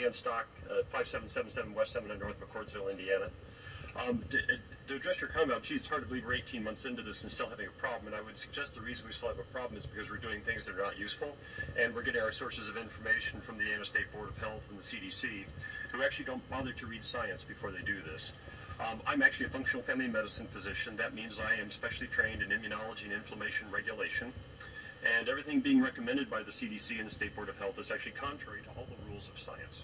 Dan Stock, uh, 5777 West 7 in North McCordsville, Indiana. Um, to, uh, to, address your comment, gee, it's hard to believe we're 18 months into this and still having a problem. And I would suggest the reason we still have a problem is because we're doing things that are not useful, and we're getting our sources of information from the Indiana State Board of Health and the CDC, who actually don't bother to read science before they do this. Um, I'm actually a functional family medicine physician. That means I am specially trained in immunology and inflammation regulation. And everything being recommended by the CDC and the State Board of Health is actually contrary to all the rules of science.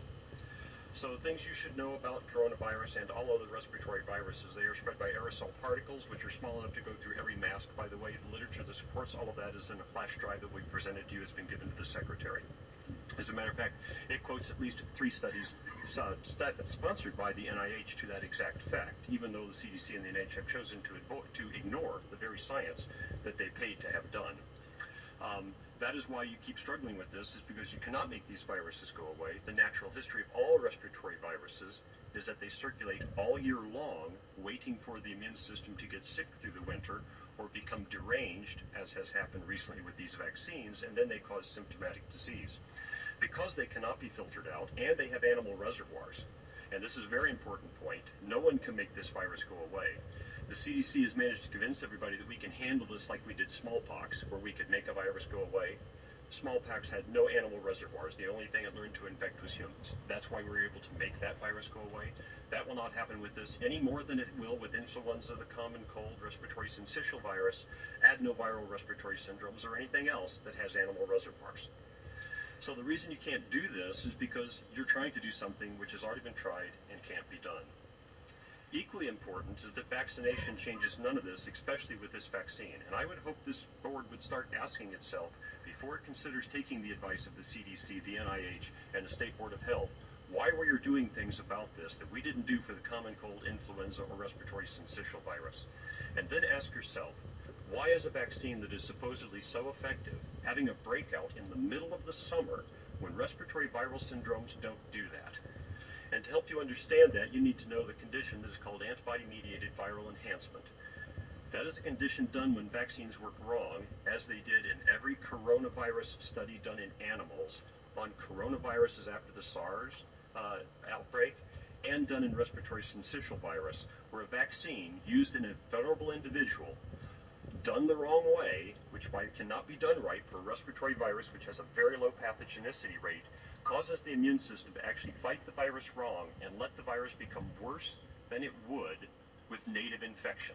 So things you should know about coronavirus and all other respiratory viruses, they are spread by aerosol particles, which are small enough to go through every mask. By the way, the literature that supports all of that is in a flash drive that we presented to you. It's been given to the Secretary. As a matter of fact, it quotes at least three studies uh, sponsored by the NIH to that exact fact, even though the CDC and the NIH have chosen to, to ignore the very science that they paid to have done. Um, that is why you keep struggling with this, is because you cannot make these viruses go away. The natural history of all respiratory viruses is that they circulate all year long, waiting for the immune system to get sick through the winter or become deranged, as has happened recently with these vaccines, and then they cause symptomatic disease. Because they cannot be filtered out, and they have animal reservoirs, and this is a very important point, no one can make this virus go away. The CDC has managed to convince everybody that we can handle this like we did smallpox, where we could make a virus go away. Smallpox had no animal reservoirs. The only thing it learned to infect was humans. That's why we were able to make that virus go away. That will not happen with this any more than it will with influenza, the common cold, respiratory syncytial virus, adenoviral respiratory syndromes, or anything else that has animal reservoirs. So the reason you can't do this is because you're trying to do something which has already been tried and can't be done. Equally important is that vaccination changes none of this, especially with this vaccine. And I would hope this board would start asking itself, before it considers taking the advice of the CDC, the NIH, and the State Board of Health, why we are doing things about this that we didn't do for the common cold, influenza, or respiratory syncytial virus. And then ask yourself, why is a vaccine that is supposedly so effective having a breakout in the middle of the summer when respiratory viral syndromes don't do that? And to help you understand that, you need to know the condition that is called antibody-mediated viral enhancement. That is a condition done when vaccines work wrong, as they did in every coronavirus study done in animals on coronaviruses after the SARS uh, outbreak, and done in respiratory syncytial virus, where a vaccine used in a vulnerable individual done the wrong way, which cannot be done right for a respiratory virus which has a very low pathogenicity rate, causes the immune system to actually fight the virus wrong and let the virus become worse than it would with native infection.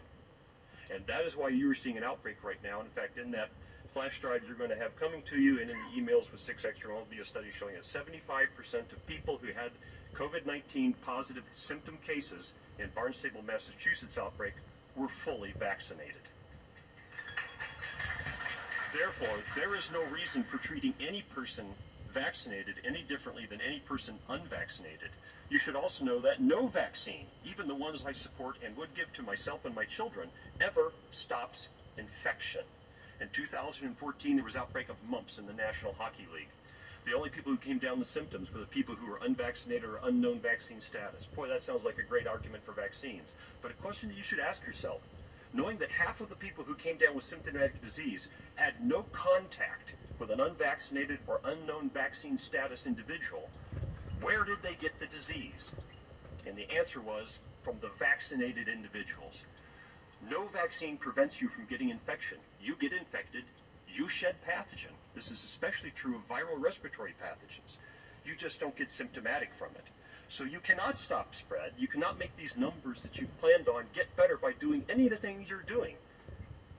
And that is why you are seeing an outbreak right now. In fact, in that flash drive you're going to have coming to you and in the emails with 6 Extra will be a study showing that 75% of people who had COVID-19 positive symptom cases in Barnstable, Massachusetts outbreak were fully vaccinated. Therefore, there is no reason for treating any person vaccinated any differently than any person unvaccinated. You should also know that no vaccine, even the ones I support and would give to myself and my children, ever stops infection. In 2014, there was outbreak of mumps in the National Hockey League. The only people who came down with symptoms were the people who were unvaccinated or unknown vaccine status. Boy, that sounds like a great argument for vaccines. But a question that you should ask yourself, knowing that half of the people who came down with symptomatic disease had no contact with an unvaccinated or unknown vaccine status individual, where did they get the disease? And the answer was from the vaccinated individuals. No vaccine prevents you from getting infection. You get infected, you shed pathogen. This is especially true of viral respiratory pathogens. You just don't get symptomatic from it. So you cannot stop spread. You cannot make these numbers that you've planned on get better by doing any of the things you're doing.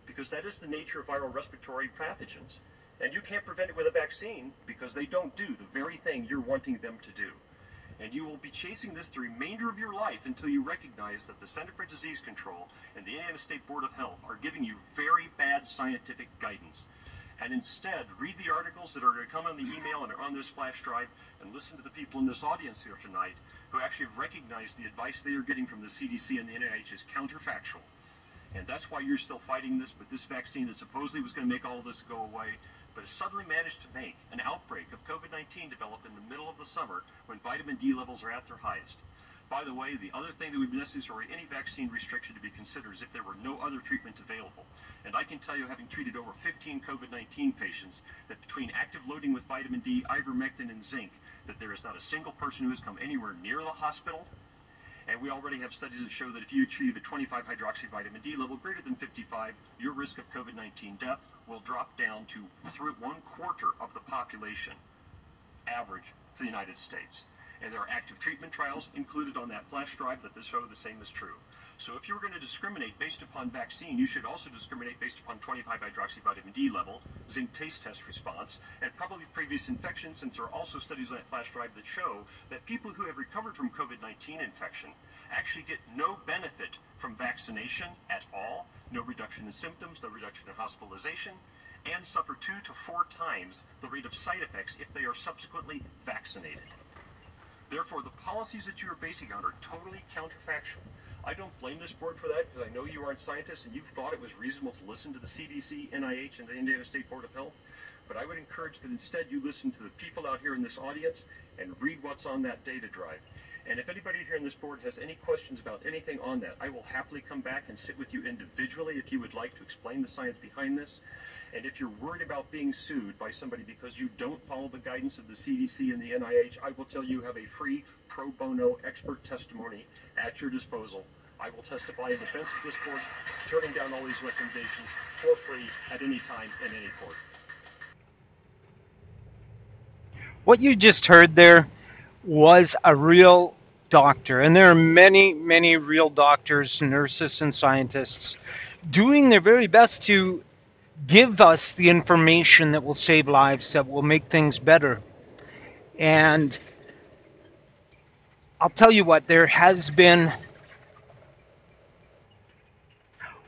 Because that is the nature of viral respiratory pathogens. And you can't prevent it with a vaccine because they don't do the very thing you're wanting them to do. And you will be chasing this the remainder of your life until you recognize that the Center for Disease Control and the Indiana State Board of Health are giving you very bad scientific guidance. And instead, read the articles that are going to come on the email and are on this flash drive and listen to the people in this audience here tonight who actually have recognized the advice they are getting from the CDC and the NIH is counterfactual. And that's why you're still fighting this, but this vaccine that supposedly was going to make all this go away but has suddenly managed to make an outbreak of COVID-19 develop in the middle of the summer when vitamin D levels are at their highest. By the way, the other thing that would be necessary any vaccine restriction to be considered is if there were no other treatment available. And I can tell you, having treated over 15 COVID-19 patients, that between active loading with vitamin D, ivermectin, and zinc, that there is not a single person who has come anywhere near the hospital. And we already have studies that show that if you achieve a 25 hydroxy vitamin D level greater than 55, your risk of COVID 19 death will drop down to one quarter of the population average for the United States. And there are active treatment trials included on that flash drive that show the same is true. So if you were going to discriminate based upon vaccine, you should also discriminate based upon 25 hydroxy vitamin D level, zinc taste test response, and probably previous infection, since there are also studies on that flash drive that show that people who have recovered from COVID-19 infection actually get no benefit from vaccination at all, no reduction in symptoms, no reduction in hospitalization, and suffer two to four times the rate of side effects if they are subsequently vaccinated. Therefore, the policies that you are basing on are totally counterfactual. I don't blame this board for that because I know you aren't scientists and you thought it was reasonable to listen to the CDC, NIH, and the Indiana State Board of Health. But I would encourage that instead you listen to the people out here in this audience and read what's on that data drive. And if anybody here in this board has any questions about anything on that, I will happily come back and sit with you individually if you would like to explain the science behind this. And if you're worried about being sued by somebody because you don't follow the guidance of the CDC and the NIH, I will tell you have a free pro bono expert testimony at your disposal. I will testify in defense of this court, turning down all these recommendations for free at any time in any court. What you just heard there was a real doctor, and there are many, many real doctors, nurses, and scientists doing their very best to give us the information that will save lives, that will make things better. And I'll tell you what, there has been.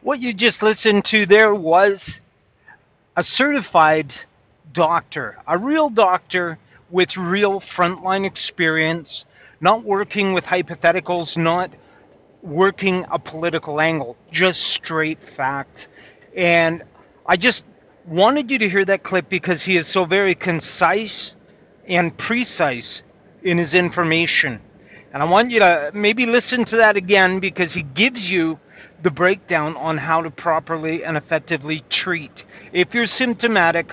What you just listened to there was a certified doctor, a real doctor with real frontline experience, not working with hypotheticals, not working a political angle, just straight fact. And I just wanted you to hear that clip because he is so very concise and precise in his information. And I want you to maybe listen to that again because he gives you the breakdown on how to properly and effectively treat. If you're symptomatic,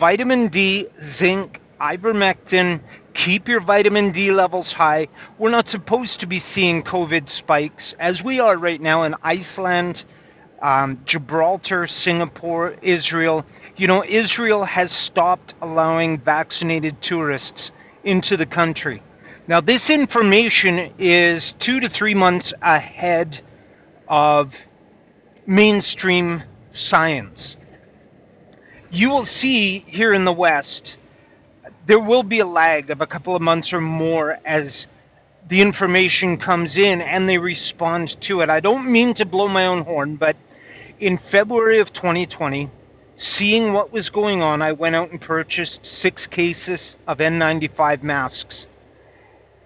vitamin D, zinc, ivermectin, keep your vitamin D levels high. We're not supposed to be seeing COVID spikes as we are right now in Iceland, um, Gibraltar, Singapore, Israel. You know, Israel has stopped allowing vaccinated tourists into the country. Now, this information is two to three months ahead of mainstream science. You will see here in the West, there will be a lag of a couple of months or more as the information comes in and they respond to it. I don't mean to blow my own horn, but in February of 2020, seeing what was going on, I went out and purchased six cases of N95 masks.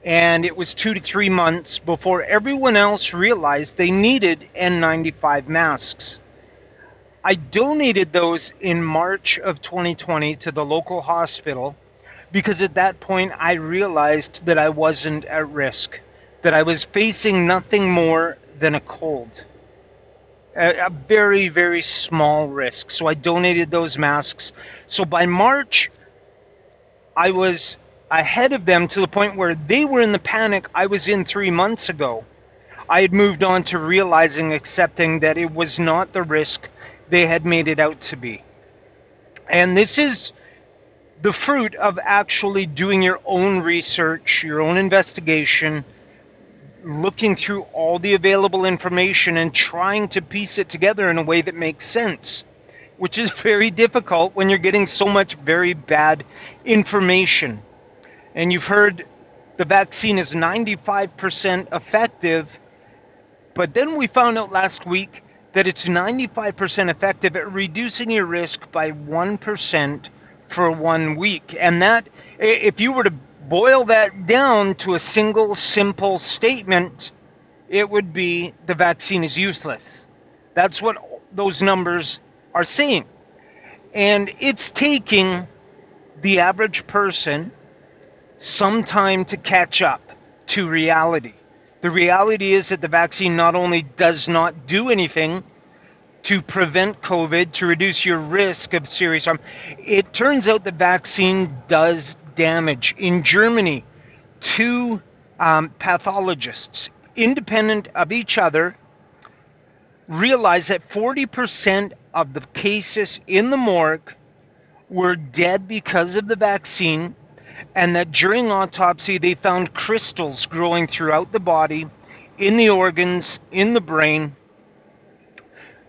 And it was two to three months before everyone else realized they needed N95 masks. I donated those in March of 2020 to the local hospital because at that point I realized that I wasn't at risk, that I was facing nothing more than a cold a, a very, very small risk. So I donated those masks. So by March, I was ahead of them to the point where they were in the panic I was in three months ago. I had moved on to realizing, accepting that it was not the risk they had made it out to be. And this is the fruit of actually doing your own research, your own investigation, looking through all the available information and trying to piece it together in a way that makes sense, which is very difficult when you're getting so much very bad information. And you've heard the vaccine is 95% effective, but then we found out last week that it's 95% effective at reducing your risk by 1% for one week. And that, if you were to boil that down to a single simple statement, it would be the vaccine is useless. That's what those numbers are saying. And it's taking the average person some time to catch up to reality. The reality is that the vaccine not only does not do anything to prevent COVID, to reduce your risk of serious harm, it turns out the vaccine does damage. In Germany, two um, pathologists, independent of each other, realized that 40% of the cases in the morgue were dead because of the vaccine, and that during autopsy they found crystals growing throughout the body, in the organs, in the brain.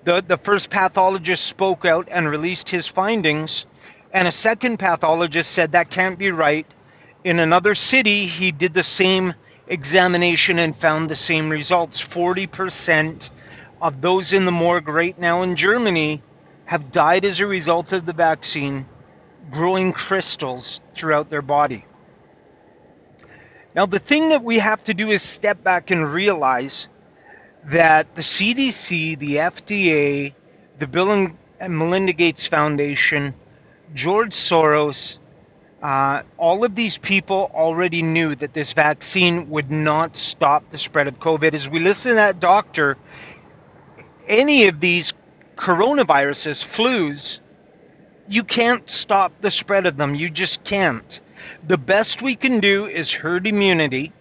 The, the first pathologist spoke out and released his findings, and a second pathologist said that can't be right. In another city, he did the same examination and found the same results. 40% of those in the morgue right now in Germany have died as a result of the vaccine growing crystals throughout their body. Now, the thing that we have to do is step back and realize that the CDC, the FDA, the Bill and Melinda Gates Foundation, George Soros, uh, all of these people already knew that this vaccine would not stop the spread of COVID. As we listen to that doctor, any of these coronaviruses, flus, you can't stop the spread of them. You just can't. The best we can do is herd immunity,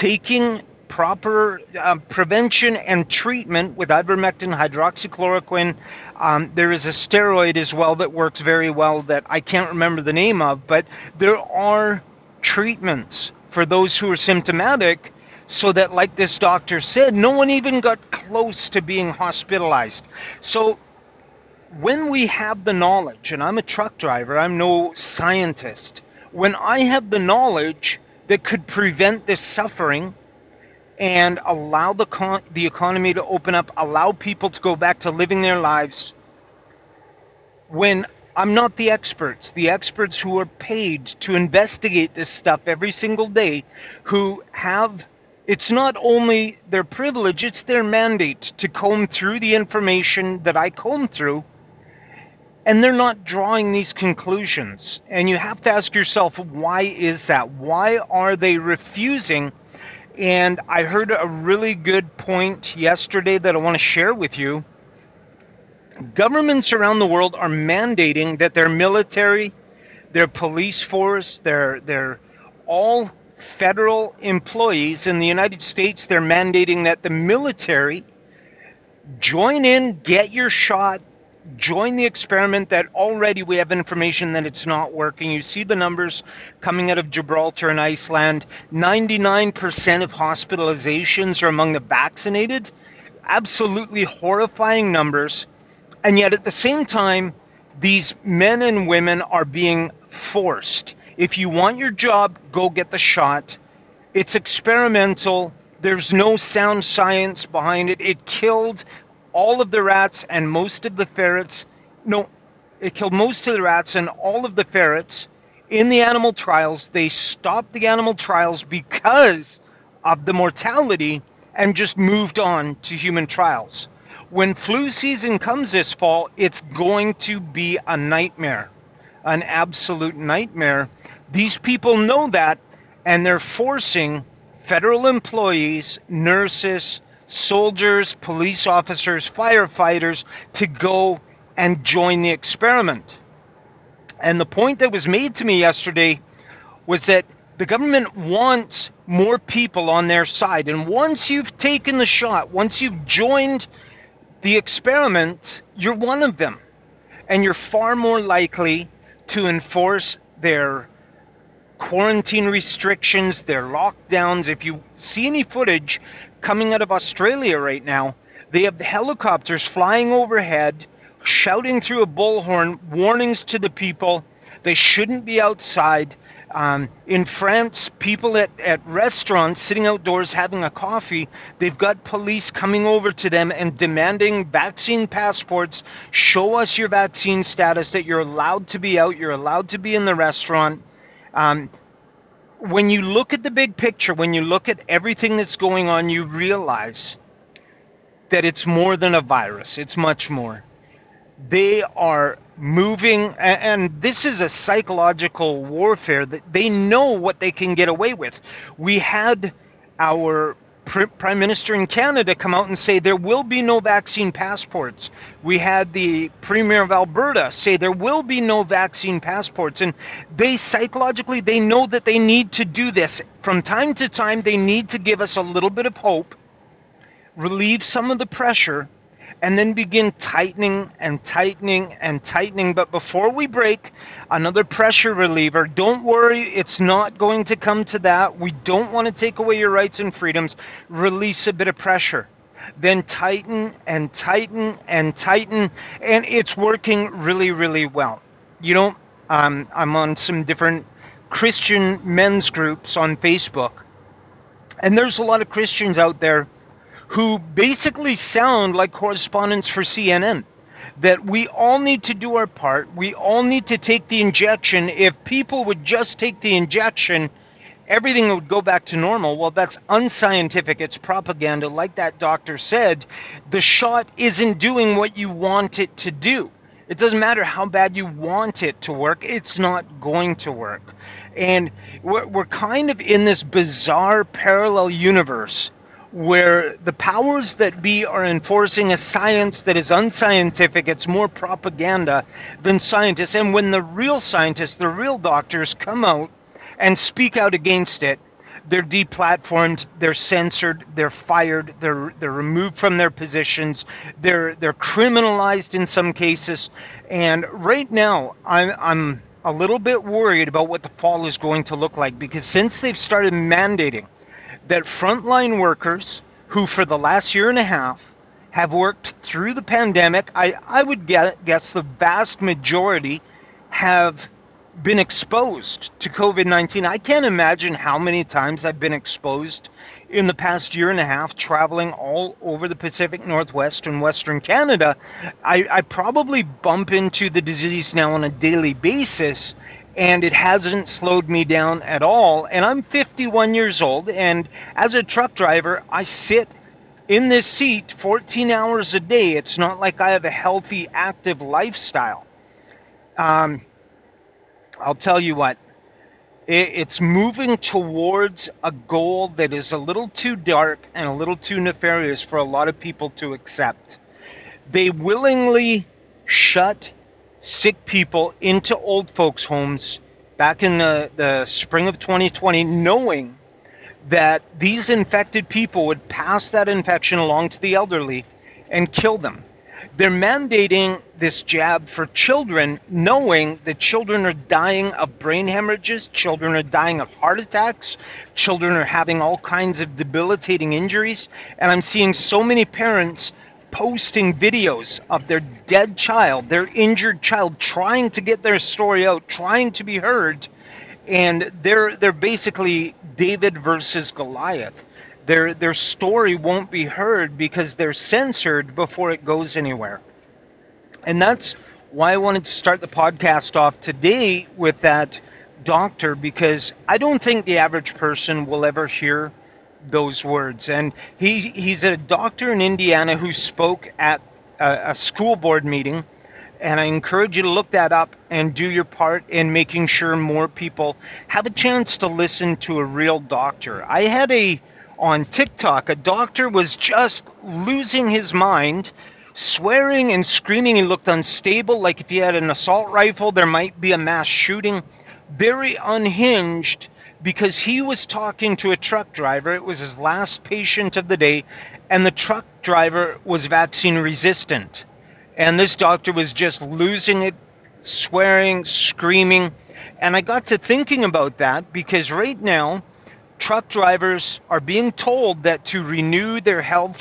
taking proper uh, prevention and treatment with ivermectin, hydroxychloroquine. Um, there is a steroid as well that works very well that I can't remember the name of, but there are treatments for those who are symptomatic so that, like this doctor said, no one even got close to being hospitalized. So, when we have the knowledge, and I'm a truck driver, I'm no scientist, when I have the knowledge that could prevent this suffering and allow the, the economy to open up, allow people to go back to living their lives, when I'm not the experts, the experts who are paid to investigate this stuff every single day, who have it's not only their privilege, it's their mandate to comb through the information that I comb through. And they're not drawing these conclusions. And you have to ask yourself, why is that? Why are they refusing? And I heard a really good point yesterday that I want to share with you. Governments around the world are mandating that their military, their police force, their, their all federal employees in the United States, they're mandating that the military join in, get your shot, join the experiment that already we have information that it's not working. You see the numbers coming out of Gibraltar and Iceland 99% of hospitalizations are among the vaccinated. Absolutely horrifying numbers. And yet at the same time, these men and women are being forced if you want your job, go get the shot. It's experimental. There's no sound science behind it. It killed all of the rats and most of the ferrets. No, it killed most of the rats and all of the ferrets in the animal trials. They stopped the animal trials because of the mortality and just moved on to human trials. When flu season comes this fall, it's going to be a nightmare, an absolute nightmare. These people know that, and they're forcing federal employees, nurses, soldiers, police officers, firefighters to go and join the experiment. And the point that was made to me yesterday was that the government wants more people on their side. And once you've taken the shot, once you've joined the experiment, you're one of them. And you're far more likely to enforce their quarantine restrictions, their lockdowns. If you see any footage coming out of Australia right now, they have helicopters flying overhead, shouting through a bullhorn warnings to the people they shouldn't be outside. Um, in France, people at, at restaurants sitting outdoors having a coffee, they've got police coming over to them and demanding vaccine passports. Show us your vaccine status that you're allowed to be out, you're allowed to be in the restaurant. Um, when you look at the big picture, when you look at everything that's going on, you realize that it's more than a virus. It's much more. They are moving, and this is a psychological warfare that they know what they can get away with. We had our Prime Minister in Canada come out and say there will be no vaccine passports. We had the Premier of Alberta say there will be no vaccine passports. And they psychologically, they know that they need to do this. From time to time, they need to give us a little bit of hope, relieve some of the pressure, and then begin tightening and tightening and tightening. But before we break, another pressure reliever. Don't worry, it's not going to come to that. We don't want to take away your rights and freedoms. Release a bit of pressure. Then tighten and tighten and tighten. And it's working really, really well. You know, um, I'm on some different Christian men's groups on Facebook. And there's a lot of Christians out there who basically sound like correspondents for CNN. That we all need to do our part. We all need to take the injection. If people would just take the injection, everything would go back to normal. Well, that's unscientific. It's propaganda. Like that doctor said, the shot isn't doing what you want it to do. It doesn't matter how bad you want it to work, it's not going to work. And we're, we're kind of in this bizarre parallel universe where the powers that be are enforcing a science that is unscientific, it's more propaganda than scientists. And when the real scientists, the real doctors come out and speak out against it, they're deplatformed, they're censored, they're fired, they're they're removed from their positions, they're they're criminalized in some cases. And right now, I'm I'm a little bit worried about what the fall is going to look like because since they've started mandating that frontline workers who, for the last year and a half, have worked through the pandemic, I, I would guess the vast majority have been exposed to COVID 19. I can't imagine how many times I've been exposed in the past year and a half traveling all over the Pacific Northwest and Western Canada. I, I probably bump into the disease now on a daily basis and it hasn't slowed me down at all. And I'm 51 years old, and as a truck driver, I sit in this seat 14 hours a day. It's not like I have a healthy, active lifestyle. Um, I'll tell you what, it's moving towards a goal that is a little too dark and a little too nefarious for a lot of people to accept. They willingly shut sick people into old folks' homes back in the, the spring of 2020, knowing that these infected people would pass that infection along to the elderly and kill them. They're mandating this jab for children, knowing that children are dying of brain hemorrhages, children are dying of heart attacks, children are having all kinds of debilitating injuries. And I'm seeing so many parents posting videos of their dead child, their injured child, trying to get their story out, trying to be heard, and they're they're basically David versus Goliath. Their their story won't be heard because they're censored before it goes anywhere. And that's why I wanted to start the podcast off today with that doctor because I don't think the average person will ever hear those words. And he he's a doctor in Indiana who spoke at a, a school board meeting. And I encourage you to look that up and do your part in making sure more people have a chance to listen to a real doctor. I had a on TikTok, a doctor was just losing his mind, swearing and screaming. He looked unstable, like if he had an assault rifle, there might be a mass shooting. Very unhinged because he was talking to a truck driver. It was his last patient of the day, and the truck driver was vaccine resistant. And this doctor was just losing it, swearing, screaming. And I got to thinking about that because right now, truck drivers are being told that to renew their health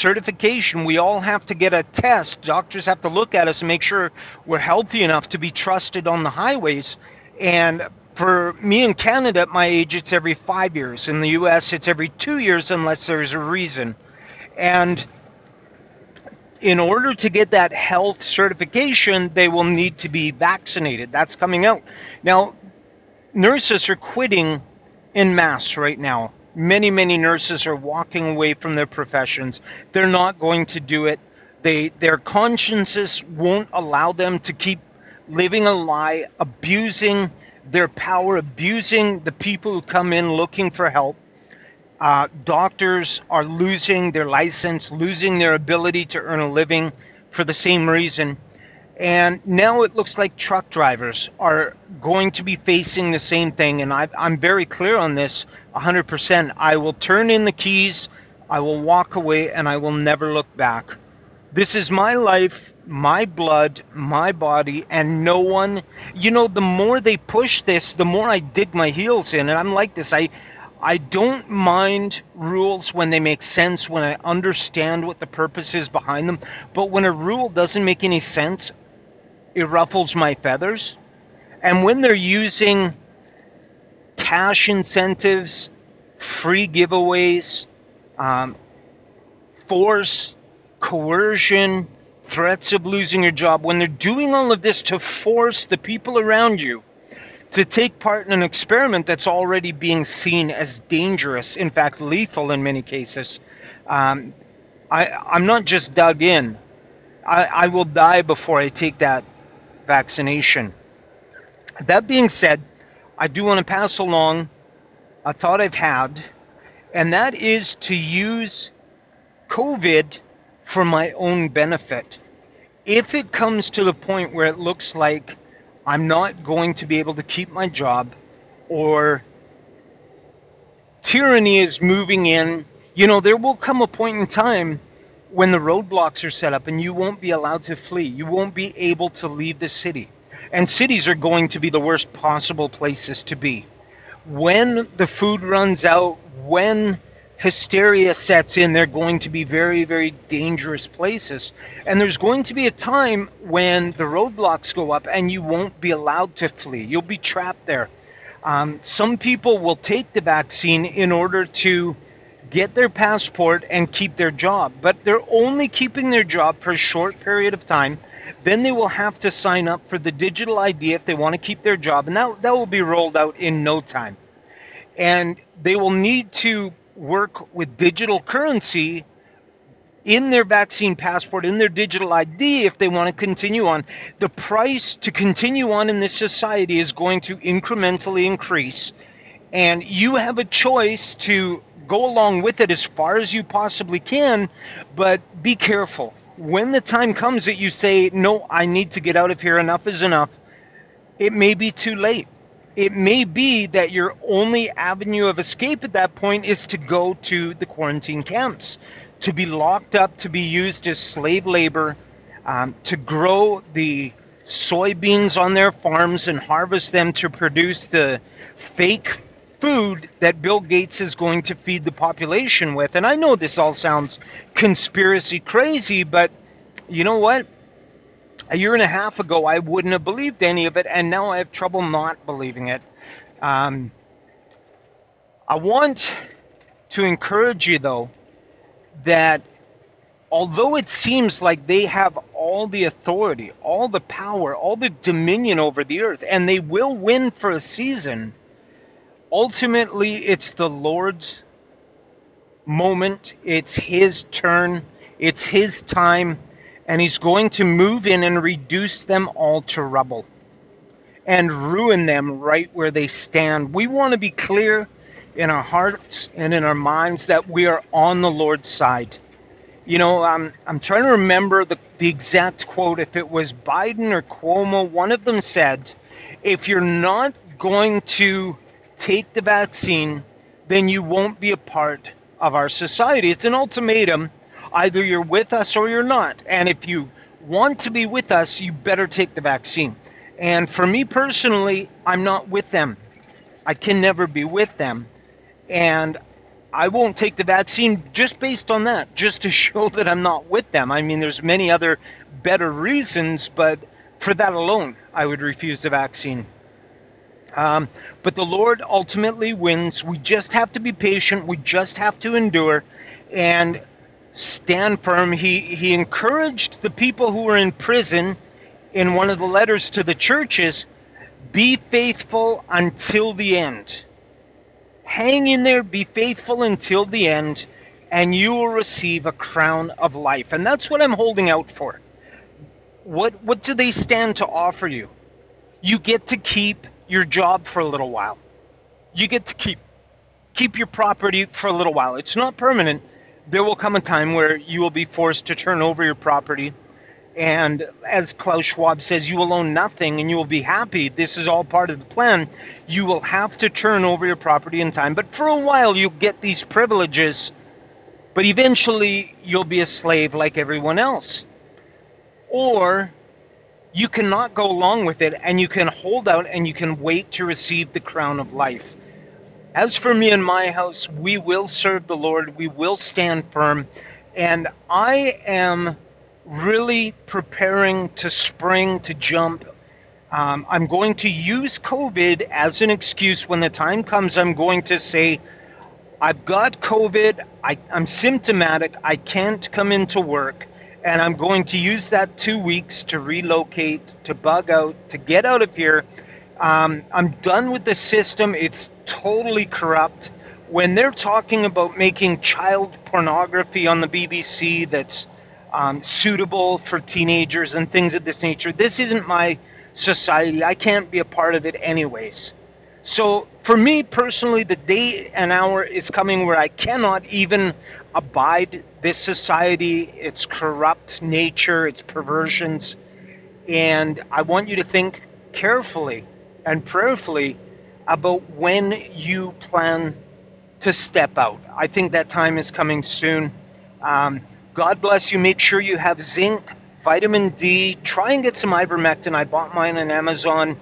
certification, we all have to get a test. Doctors have to look at us and make sure we're healthy enough to be trusted on the highways. And for me in Canada, at my age, it's every five years. In the US, it's every two years unless there's a reason. And in order to get that health certification, they will need to be vaccinated. That's coming out. Now, nurses are quitting in mass right now. Many, many nurses are walking away from their professions. They're not going to do it. They, their consciences won't allow them to keep living a lie, abusing their power, abusing the people who come in looking for help. Uh, doctors are losing their license, losing their ability to earn a living for the same reason. And now it looks like truck drivers are going to be facing the same thing. And I, I'm very clear on this 100%. I will turn in the keys, I will walk away, and I will never look back. This is my life, my blood, my body, and no one. You know, the more they push this, the more I dig my heels in. And I'm like this. I. I don't mind rules when they make sense, when I understand what the purpose is behind them. But when a rule doesn't make any sense, it ruffles my feathers. And when they're using cash incentives, free giveaways, um, force, coercion, threats of losing your job, when they're doing all of this to force the people around you to take part in an experiment that's already being seen as dangerous, in fact, lethal in many cases, um, I, I'm not just dug in. I, I will die before I take that vaccination. That being said, I do want to pass along a thought I've had, and that is to use COVID for my own benefit. If it comes to the point where it looks like I'm not going to be able to keep my job or tyranny is moving in, you know, there will come a point in time when the roadblocks are set up and you won't be allowed to flee. You won't be able to leave the city. And cities are going to be the worst possible places to be. When the food runs out, when hysteria sets in, they're going to be very, very dangerous places. And there's going to be a time when the roadblocks go up and you won't be allowed to flee. You'll be trapped there. Um, some people will take the vaccine in order to get their passport and keep their job, but they're only keeping their job for a short period of time. Then they will have to sign up for the digital ID if they want to keep their job, and that, that will be rolled out in no time. And they will need to work with digital currency in their vaccine passport, in their digital ID, if they want to continue on. The price to continue on in this society is going to incrementally increase. And you have a choice to go along with it as far as you possibly can, but be careful. When the time comes that you say, No, I need to get out of here, enough is enough, it may be too late. It may be that your only avenue of escape at that point is to go to the quarantine camps, to be locked up, to be used as slave labor, um, to grow the soybeans on their farms and harvest them to produce the fake food that Bill Gates is going to feed the population with. And I know this all sounds conspiracy crazy, but you know what? A year and a half ago, I wouldn't have believed any of it, and now I have trouble not believing it. Um, I want to encourage you, though, that although it seems like they have all the authority, all the power, all the dominion over the earth, and they will win for a season, ultimately it's the Lord's moment, it's His turn, it's His time, and He's going to move in and reduce them all to rubble and ruin them right where they stand. We want to be clear in our hearts and in our minds that we are on the Lord's side. You know, I'm, I'm trying to remember the, the exact quote. If it was Biden or Cuomo, one of them said, if you're not going to take the vaccine, then you won't be a part of our society. It's an ultimatum. Either you're with us or you're not. And if you want to be with us, you better take the vaccine. And for me personally, I'm not with them. I can never be with them. And I won't take the vaccine just based on that, just to show that I'm not with them. I mean, there's many other better reasons, but for that alone, I would refuse the vaccine. Um, but the Lord ultimately wins. We just have to be patient. We just have to endure and stand firm. He, he encouraged the people who were in prison in one of the letters to the churches be faithful until the end. Hang in there, be faithful until the end, and you will receive a crown of life. And that's what I'm holding out for. What, what do they stand to offer you? You get to keep your job for a little while. You get to keep keep your property for a little while. It's not permanent. There will come a time where you will be forced to turn over your property. And as Klaus Schwab says, you will own nothing and you will be happy. This is all part of the plan. You will have to turn over your property in time. But for a while, you'll get these privileges. But eventually, you'll be a slave like everyone else. Or you cannot go along with it and you can hold out and you can wait to receive the crown of life. As for me and my house, we will serve the Lord, we will stand firm, and I am really preparing to spring, to jump. Um, I'm going to use COVID as an excuse when the time comes. I'm going to say, I've got COVID, I, I'm symptomatic, I can't come into work and I'm going to use that two weeks to relocate, to bug out, to get out of here. Um, I'm done with the system. It's totally corrupt. When they're talking about making child pornography on the BBC that's um, suitable for teenagers and things of this nature, this isn't my society. I can't be a part of it, anyways. So, for me personally, the day and hour is coming where I cannot even abide this society, its corrupt nature, its perversions. And I want you to think carefully and prayerfully about when you plan to step out. I think that time is coming soon. Um, God bless you. Make sure you have zinc, vitamin D. Try and get some ivermectin. I bought mine on Amazon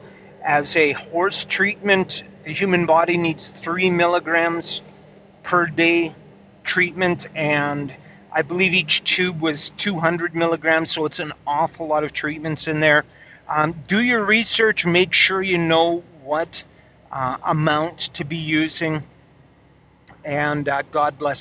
as a horse treatment. The human body needs three milligrams per day treatment, and I believe each tube was 200 milligrams, so it's an awful lot of treatments in there. Um, do your research, make sure you know what amount to be using, and uh, God bless.